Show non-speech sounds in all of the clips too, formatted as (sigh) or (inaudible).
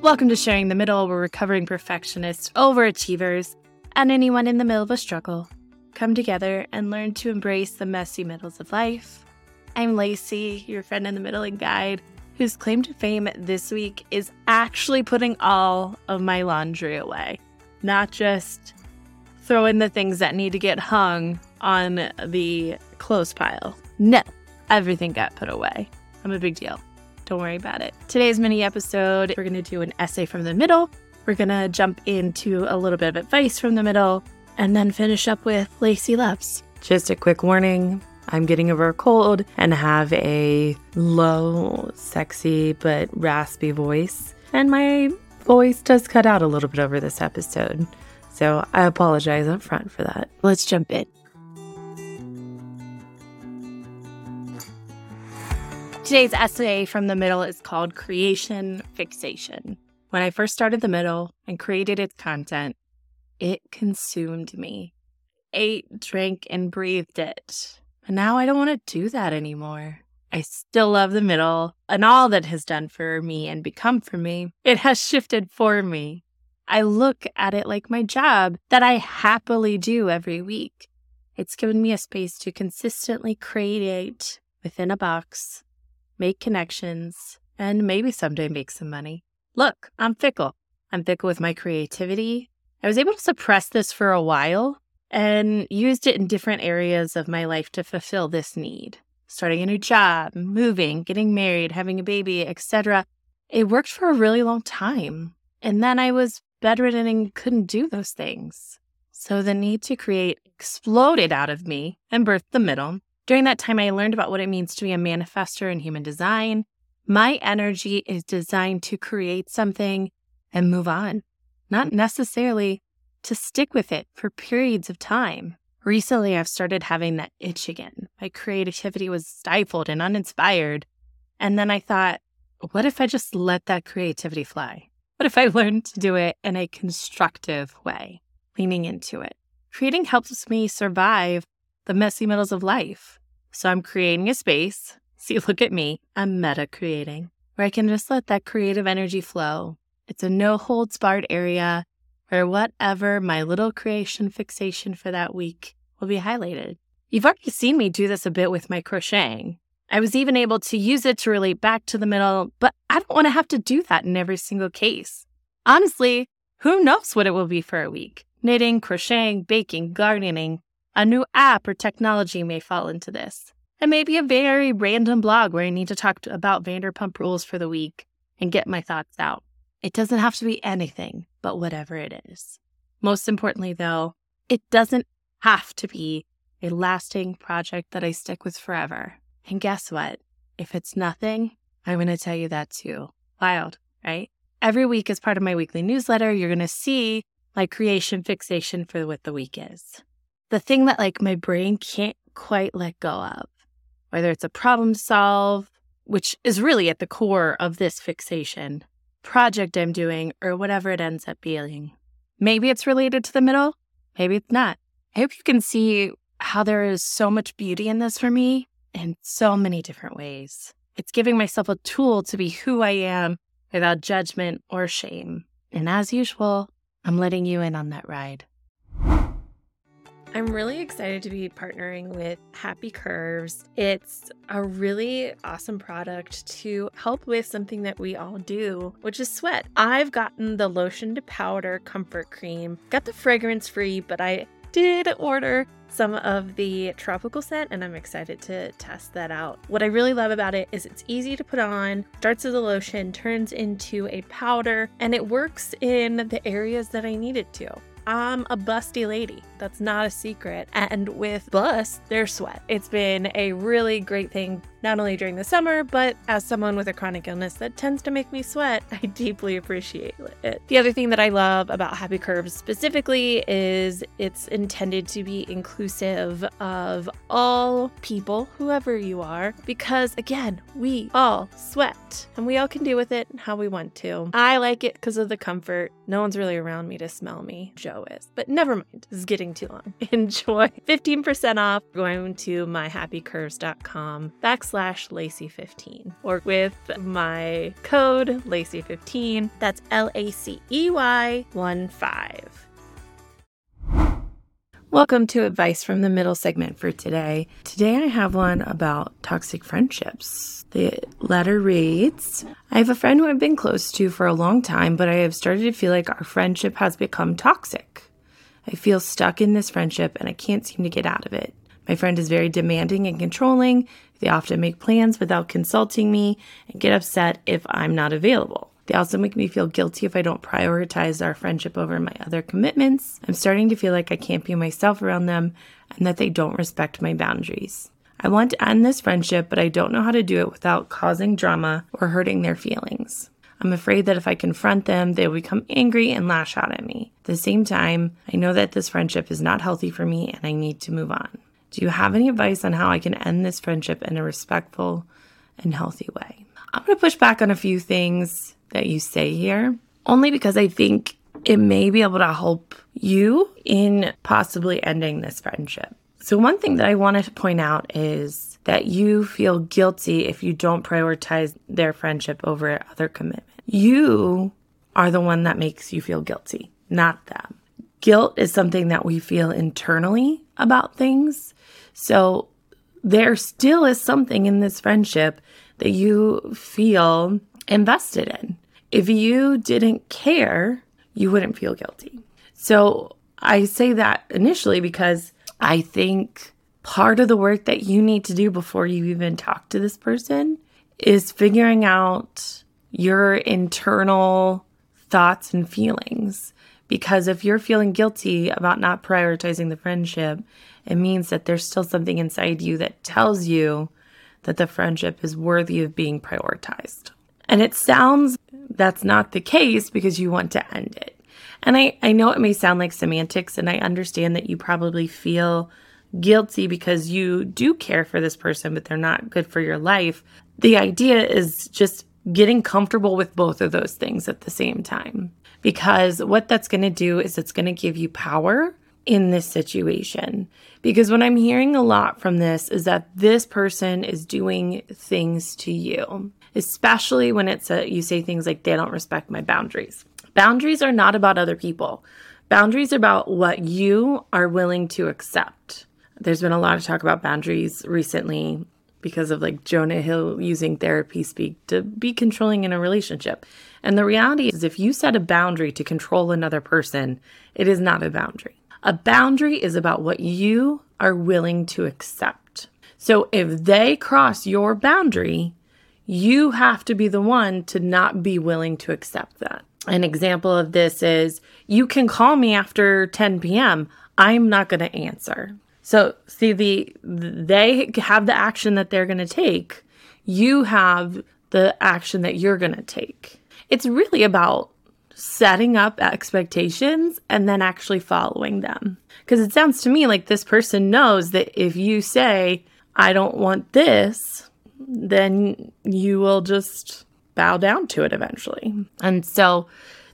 Welcome to Sharing the Middle, where recovering perfectionists, overachievers, and anyone in the middle of a struggle come together and learn to embrace the messy middles of life. I'm Lacey, your friend in the middling guide, whose claim to fame this week is actually putting all of my laundry away, not just throwing the things that need to get hung on the clothes pile. No, everything got put away. I'm a big deal. Don't worry about it. Today's mini episode, we're going to do an essay from the middle. We're going to jump into a little bit of advice from the middle and then finish up with Lacey Loves. Just a quick warning I'm getting over a cold and have a low, sexy, but raspy voice. And my voice does cut out a little bit over this episode. So I apologize up front for that. Let's jump in. Today's essay from the middle is called Creation Fixation. When I first started the middle and created its content, it consumed me. Ate, drank, and breathed it. And now I don't want to do that anymore. I still love the middle and all that has done for me and become for me. It has shifted for me. I look at it like my job that I happily do every week. It's given me a space to consistently create within a box make connections, and maybe someday make some money. Look, I'm fickle. I'm fickle with my creativity. I was able to suppress this for a while and used it in different areas of my life to fulfill this need. Starting a new job, moving, getting married, having a baby, etc. It worked for a really long time. And then I was bedridden and couldn't do those things. So the need to create exploded out of me and birthed the middle. During that time, I learned about what it means to be a manifester in human design. My energy is designed to create something and move on, not necessarily to stick with it for periods of time. Recently, I've started having that itch again. My creativity was stifled and uninspired. And then I thought, what if I just let that creativity fly? What if I learned to do it in a constructive way, leaning into it? Creating helps me survive the messy middles of life. So I'm creating a space. See, (laughs) look at me. I'm meta creating where I can just let that creative energy flow. It's a no holds barred area where whatever my little creation fixation for that week will be highlighted. You've already seen me do this a bit with my crocheting. I was even able to use it to relate back to the middle, but I don't want to have to do that in every single case. Honestly, who knows what it will be for a week? Knitting, crocheting, baking, gardening, a new app or technology may fall into this. And maybe a very random blog where I need to talk to, about Vanderpump rules for the week and get my thoughts out. It doesn't have to be anything, but whatever it is. Most importantly, though, it doesn't have to be a lasting project that I stick with forever. And guess what? If it's nothing, I'm going to tell you that too. Wild, right? Every week, as part of my weekly newsletter, you're going to see my creation fixation for what the week is the thing that like my brain can't quite let go of, whether it's a problem solve, which is really at the core of this fixation, project I'm doing, or whatever it ends up being. Maybe it's related to the middle, maybe it's not. I hope you can see how there is so much beauty in this for me in so many different ways. It's giving myself a tool to be who I am without judgment or shame. And as usual, I'm letting you in on that ride. I'm really excited to be partnering with Happy Curves. It's a really awesome product to help with something that we all do, which is sweat. I've gotten the lotion to powder comfort cream, got the fragrance free, but I did order some of the tropical scent and I'm excited to test that out. What I really love about it is it's easy to put on, starts as a lotion, turns into a powder, and it works in the areas that I need it to. I'm a busty lady. That's not a secret. And with bust, there's sweat. It's been a really great thing, not only during the summer, but as someone with a chronic illness that tends to make me sweat, (laughs) I deeply appreciate it. The other thing that I love about Happy Curves specifically is it's intended to be inclusive of all people, whoever you are, because again, we all sweat and we all can deal with it how we want to. I like it because of the comfort. No one's really around me to smell me. Joe is. But never mind, this is getting too long. (laughs) Enjoy. 15% off going to myhappycurves.com backslash backslash Lacey15 or with my code Lacey15. That's L A C E Y 1 5. Welcome to Advice from the Middle segment for today. Today I have one about toxic friendships. The letter reads I have a friend who I've been close to for a long time, but I have started to feel like our friendship has become toxic. I feel stuck in this friendship and I can't seem to get out of it. My friend is very demanding and controlling. They often make plans without consulting me and get upset if I'm not available. They also make me feel guilty if I don't prioritize our friendship over my other commitments. I'm starting to feel like I can't be myself around them and that they don't respect my boundaries. I want to end this friendship, but I don't know how to do it without causing drama or hurting their feelings. I'm afraid that if I confront them, they will become angry and lash out at me. At the same time, I know that this friendship is not healthy for me and I need to move on. Do you have any advice on how I can end this friendship in a respectful and healthy way? I'm going to push back on a few things that you say here, only because I think it may be able to help you in possibly ending this friendship. So, one thing that I wanted to point out is that you feel guilty if you don't prioritize their friendship over other commitment. You are the one that makes you feel guilty, not them. Guilt is something that we feel internally about things. So, there still is something in this friendship that you feel invested in. If you didn't care, you wouldn't feel guilty. So I say that initially because I think part of the work that you need to do before you even talk to this person is figuring out your internal thoughts and feelings. Because if you're feeling guilty about not prioritizing the friendship, it means that there's still something inside you that tells you that the friendship is worthy of being prioritized. And it sounds that's not the case because you want to end it. And I, I know it may sound like semantics, and I understand that you probably feel guilty because you do care for this person, but they're not good for your life. The idea is just getting comfortable with both of those things at the same time. Because what that's going to do is it's going to give you power in this situation. Because what I'm hearing a lot from this is that this person is doing things to you especially when it's a, you say things like, they don't respect my boundaries. Boundaries are not about other people. Boundaries are about what you are willing to accept. There's been a lot of talk about boundaries recently because of like Jonah Hill using therapy speak to be controlling in a relationship. And the reality is, if you set a boundary to control another person, it is not a boundary. A boundary is about what you are willing to accept. So if they cross your boundary, you have to be the one to not be willing to accept that. An example of this is you can call me after 10 p.m. I'm not going to answer. So, see the they have the action that they're going to take. You have the action that you're going to take. It's really about setting up expectations and then actually following them. Because it sounds to me like this person knows that if you say, I don't want this, then you will just bow down to it eventually. And so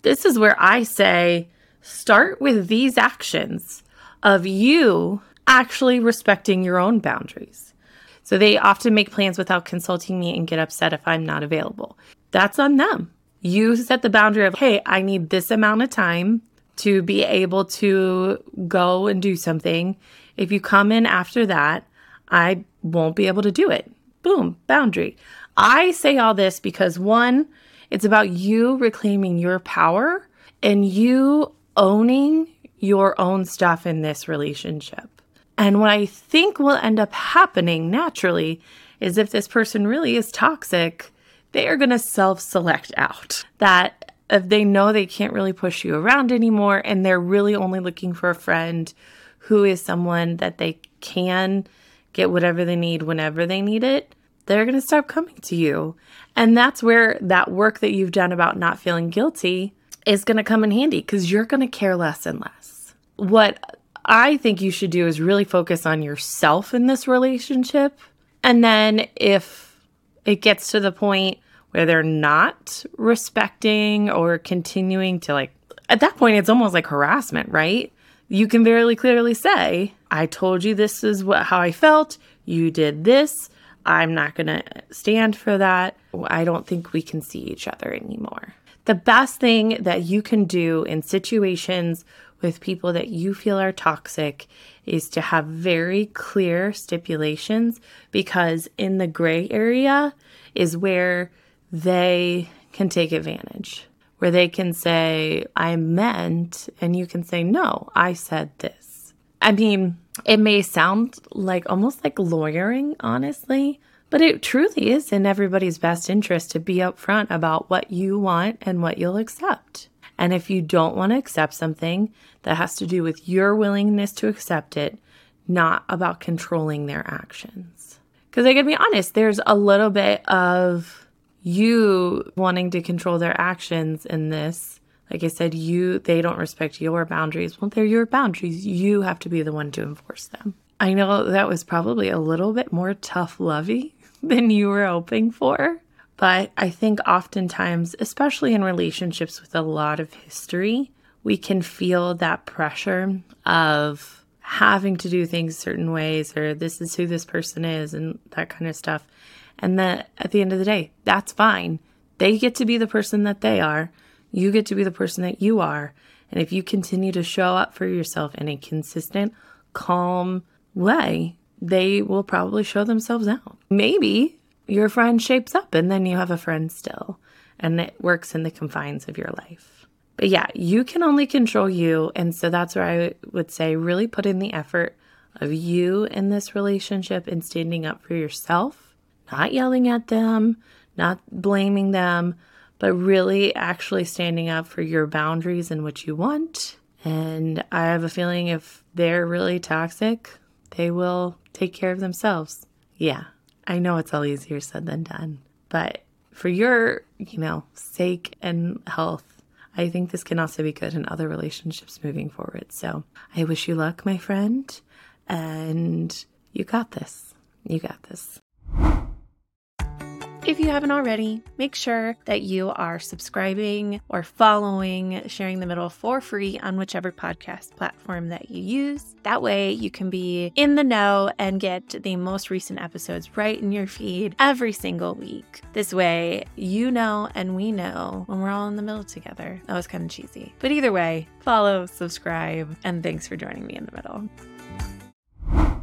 this is where I say start with these actions of you actually respecting your own boundaries. So they often make plans without consulting me and get upset if I'm not available. That's on them. You set the boundary of, hey, I need this amount of time to be able to go and do something. If you come in after that, I won't be able to do it. Boom, boundary. I say all this because one, it's about you reclaiming your power and you owning your own stuff in this relationship. And what I think will end up happening naturally is if this person really is toxic, they are going to self select out. That if they know they can't really push you around anymore and they're really only looking for a friend who is someone that they can get whatever they need whenever they need it, they're going to stop coming to you. And that's where that work that you've done about not feeling guilty is going to come in handy because you're going to care less and less. What I think you should do is really focus on yourself in this relationship. And then if it gets to the point where they're not respecting or continuing to like, at that point, it's almost like harassment, right? you can very clearly say, I told you this is what how I felt. You did this. I'm not going to stand for that. I don't think we can see each other anymore. The best thing that you can do in situations with people that you feel are toxic is to have very clear stipulations because in the gray area is where they can take advantage, where they can say, I meant, and you can say, No, I said this. I mean, it may sound like almost like lawyering, honestly, but it truly is in everybody's best interest to be upfront about what you want and what you'll accept. And if you don't want to accept something, that has to do with your willingness to accept it, not about controlling their actions. Because I gotta be honest, there's a little bit of you wanting to control their actions in this. Like I said, you they don't respect your boundaries. Well, they're your boundaries. You have to be the one to enforce them. I know that was probably a little bit more tough lovey (laughs) than you were hoping for. But I think oftentimes, especially in relationships with a lot of history, we can feel that pressure of having to do things certain ways or this is who this person is and that kind of stuff. And that at the end of the day, that's fine. They get to be the person that they are. You get to be the person that you are. And if you continue to show up for yourself in a consistent, calm way, they will probably show themselves out. Maybe your friend shapes up and then you have a friend still and it works in the confines of your life. But yeah, you can only control you. And so that's where I would say really put in the effort of you in this relationship and standing up for yourself, not yelling at them, not blaming them, but really actually standing up for your boundaries and what you want. And I have a feeling if they're really toxic, they will take care of themselves. Yeah, I know it's all easier said than done, but for your, you know, sake and health, I think this can also be good in other relationships moving forward. So I wish you luck, my friend, and you got this. You got this. If you haven't already, make sure that you are subscribing or following Sharing the Middle for free on whichever podcast platform that you use. That way, you can be in the know and get the most recent episodes right in your feed every single week. This way, you know and we know when we're all in the middle together. That was kind of cheesy. But either way, follow, subscribe, and thanks for joining me in the middle.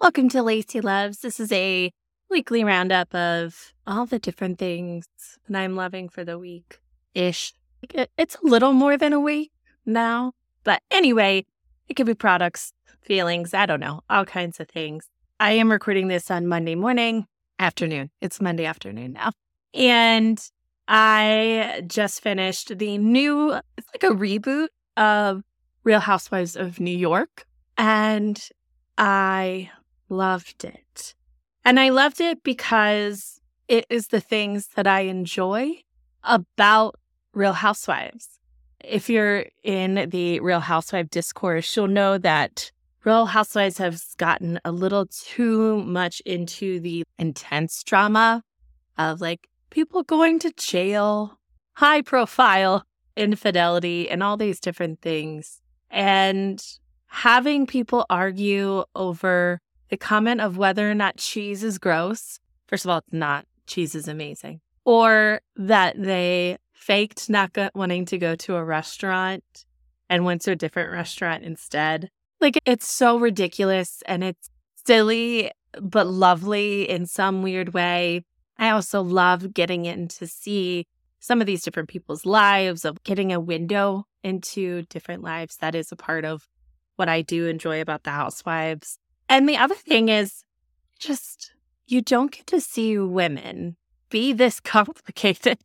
Welcome to Lacey Loves. This is a weekly roundup of all the different things that I'm loving for the week ish. It's a little more than a week now. But anyway, it could be products, feelings, I don't know, all kinds of things. I am recording this on Monday morning, afternoon. It's Monday afternoon now. And I just finished the new, it's like a reboot of Real Housewives of New York. And I loved it. And I loved it because it is the things that I enjoy about Real Housewives. If you're in the Real Housewife discourse, you'll know that Real Housewives has gotten a little too much into the intense drama of like people going to jail, high profile infidelity, and all these different things. And having people argue over the comment of whether or not cheese is gross. First of all, it's not. Cheese is amazing. Or that they faked not go- wanting to go to a restaurant and went to a different restaurant instead. Like it's so ridiculous and it's silly, but lovely in some weird way. I also love getting in to see some of these different people's lives, of getting a window into different lives. That is a part of what I do enjoy about the housewives. And the other thing is just you don't get to see women be this (laughs) complicated.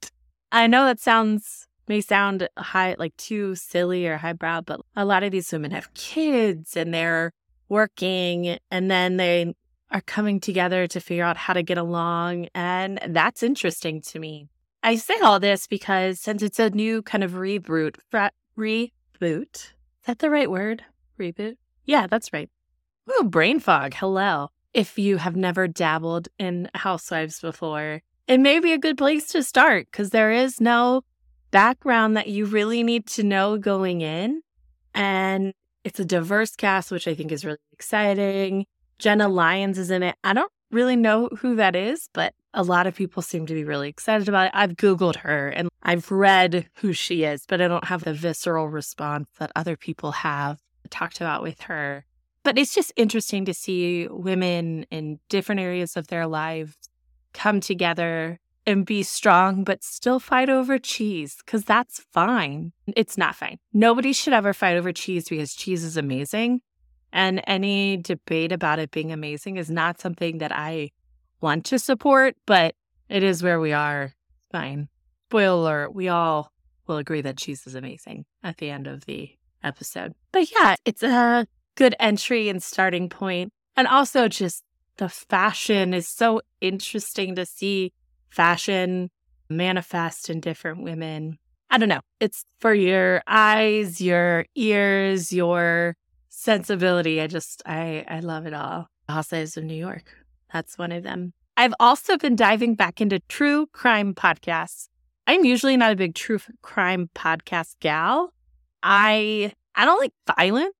I know that sounds may sound high like too silly or highbrow, but a lot of these women have kids and they're working and then they are coming together to figure out how to get along. And that's interesting to me. I say all this because since it's a new kind of reboot, reboot, is that the right word? Reboot? Yeah, that's right. Ooh, brain fog. Hello. If you have never dabbled in housewives before, it may be a good place to start because there is no background that you really need to know going in. And it's a diverse cast, which I think is really exciting. Jenna Lyons is in it. I don't really know who that is, but a lot of people seem to be really excited about it. I've Googled her and I've read who she is, but I don't have the visceral response that other people have talked about with her. But it's just interesting to see women in different areas of their lives come together and be strong, but still fight over cheese because that's fine. It's not fine. Nobody should ever fight over cheese because cheese is amazing. And any debate about it being amazing is not something that I want to support, but it is where we are. Fine. Spoiler alert, we all will agree that cheese is amazing at the end of the episode. But yeah, it's a good entry and starting point. And also just the fashion is so interesting to see fashion manifest in different women. I don't know. It's for your eyes, your ears, your sensibility. I just I I love it all. Housewives of New York. That's one of them. I've also been diving back into true crime podcasts. I'm usually not a big true crime podcast gal. I I don't like violence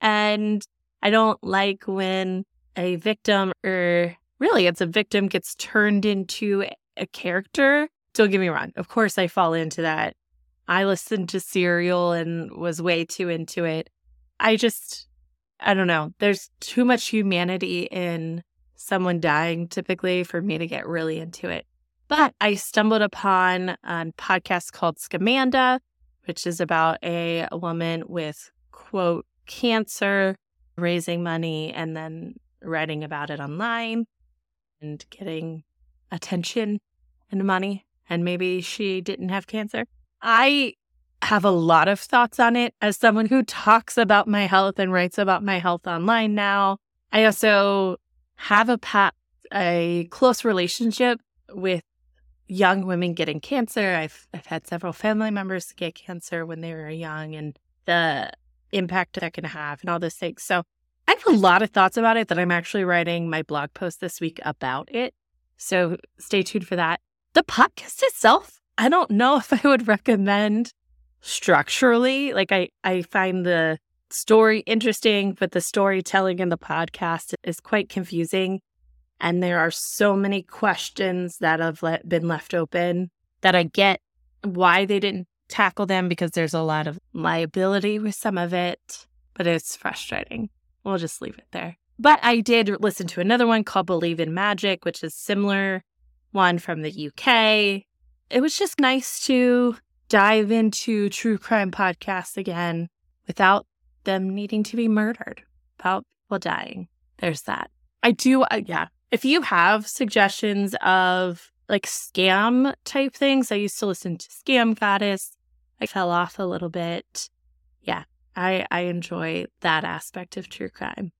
and I don't like when a victim or really it's a victim gets turned into a character. Don't get me wrong. Of course I fall into that. I listened to Serial and was way too into it. I just, I don't know. There's too much humanity in someone dying typically for me to get really into it. But I stumbled upon a podcast called Scamanda, which is about a woman with, quote, cancer, raising money, and then writing about it online and getting attention and money. And maybe she didn't have cancer. I have a lot of thoughts on it as someone who talks about my health and writes about my health online now. I also have a pat a close relationship with young women getting cancer. I've I've had several family members get cancer when they were young and the impact that can have and all those things. So I have a lot of thoughts about it that I'm actually writing my blog post this week about it. So stay tuned for that. The podcast itself, I don't know (laughs) if I would recommend structurally. Like I, I find the story interesting, but the storytelling in the podcast is quite confusing. And there are so many questions that have le- been left open that I get why they didn't tackle them because there's a lot of liability with some of it, but it's frustrating. We'll just leave it there. But I did listen to another one called Believe in Magic, which is similar one from the UK. It was just nice to dive into true crime podcasts again without them needing to be murdered, about people dying. There's that. I do, uh, yeah. If you have suggestions of like scam type things, I used to listen to Scam Goddess. I fell off a little bit. Yeah, I, I enjoy that aspect of true crime.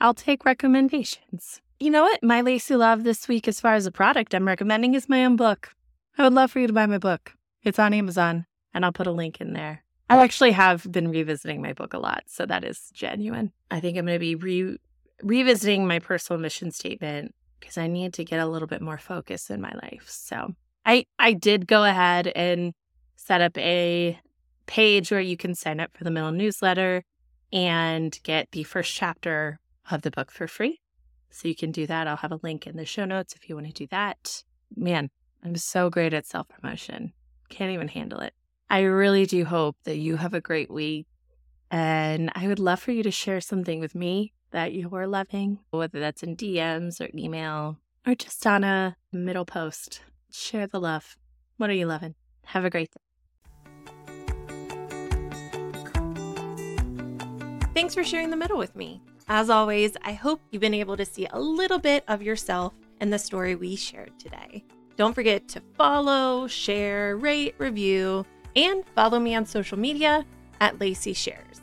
I'll take recommendations. You know what? My Lacey Love this week, as far as a product I'm recommending, is my own book. I would love for you to buy my book. It's on Amazon, and I'll put a link in there. I actually have been revisiting my book a lot, so that is genuine. I think I'm going to be re- revisiting my personal mission statement because I need to get a little bit more focus in my life. So I I did go ahead and set up a page where you can sign up for the middle newsletter and get the first chapter of the book for free. So you can do that. I'll have a link in the show notes if you want to do that. Man, I'm so great at self promotion. Can't even handle it. I really do hope that you have a great week. And I would love for you to share something with me that you are loving, whether that's in DMs or email or just on a middle post. Share the love. What are you loving? Have a great day. Thanks for sharing the middle with me. As always, I hope you've been able to see a little bit of yourself in the story we shared today. Don't forget to follow, share, rate, review, and follow me on social media at Lacey Shares.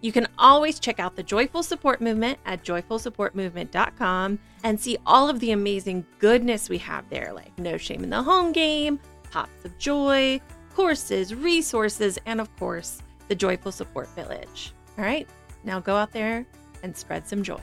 You can always check out the Joyful Support Movement at joyfulsupportmovement.com and see all of the amazing goodness we have there, like No Shame in the Home Game, Pops of Joy, courses, resources, and of course, the Joyful Support Village. All right, now go out there and spread some joy.